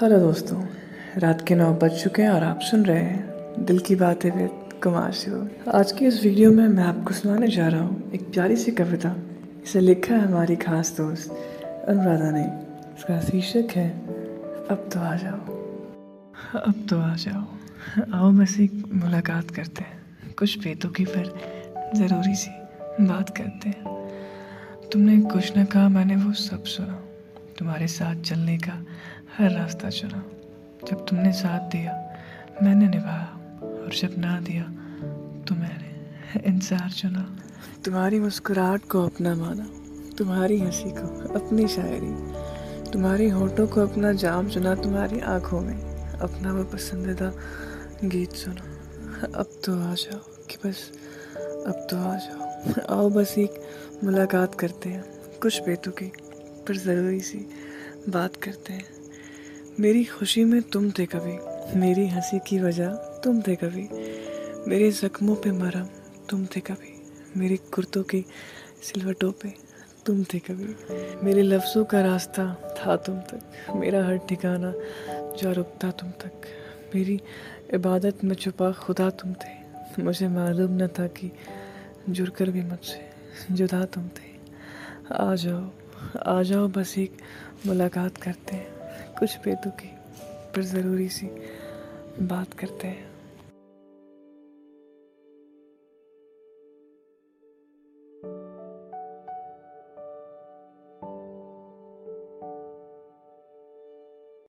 Hello दोस्तों, रात के नौ बज चुके हैं और आप सुन रहे हैं दिल की बातें विद कुमार शिव। आज की इस वीडियो में मैं आपको सुनाने जा रहा हूँ एक प्यारी सी कविता। इसे लिखा है हमारी खास दोस्त अनुराधा ने। इसका शीर्षक है, अब तो आ जाओ। अब तो आ जाओ। आओ बस एक मुलाकात करते हैं। कुछ बेतों की पर ज़रूरी सी बात करते हैं। तुमने कुछ ना कहा, मैंने वो सब सुना। तुम्हारे साथ चलने का हर रास्ता चुना। जब तुमने साथ दिया, मैंने निभाया और जब ना दिया तो मैंने इंतज़ार चुना। तुम्हारी मुस्कुराहट को अपना माना, तुम्हारी हँसी को अपनी शायरी, तुम्हारी होठों को अपना जाम चुना, तुम्हारी आँखों में अपना वो पसंदीदा गीत सुना। अब तो आ जाओ कि बस, अब तो आ जाओ। आओ बस एक मुलाकात करते हैं, कुछ बेतुकी पर ज़रूरी सी बात करते हैं। मेरी खुशी में तुम थे कभी, मेरी हँसी की वजह तुम थे कभी, मेरे ज़ख्मों पे मरम तुम थे कभी, मेरे कुर्तों की सिलवटों पे तुम थे कभी, मेरे लफ्ज़ों का रास्ता था तुम तक, मेरा हर ठिकाना जा रुकता तुम तक, मेरी इबादत में छुपा खुदा तुम थे, मुझे मालूम न था कि जुड़ कर भी मुझसे जुदा तुम थे। आ जाओ आ जाओ, बस एक मुलाकात करते हैं। कुछ बेतुकी, पर ज़रूरी सी बात करते हैं।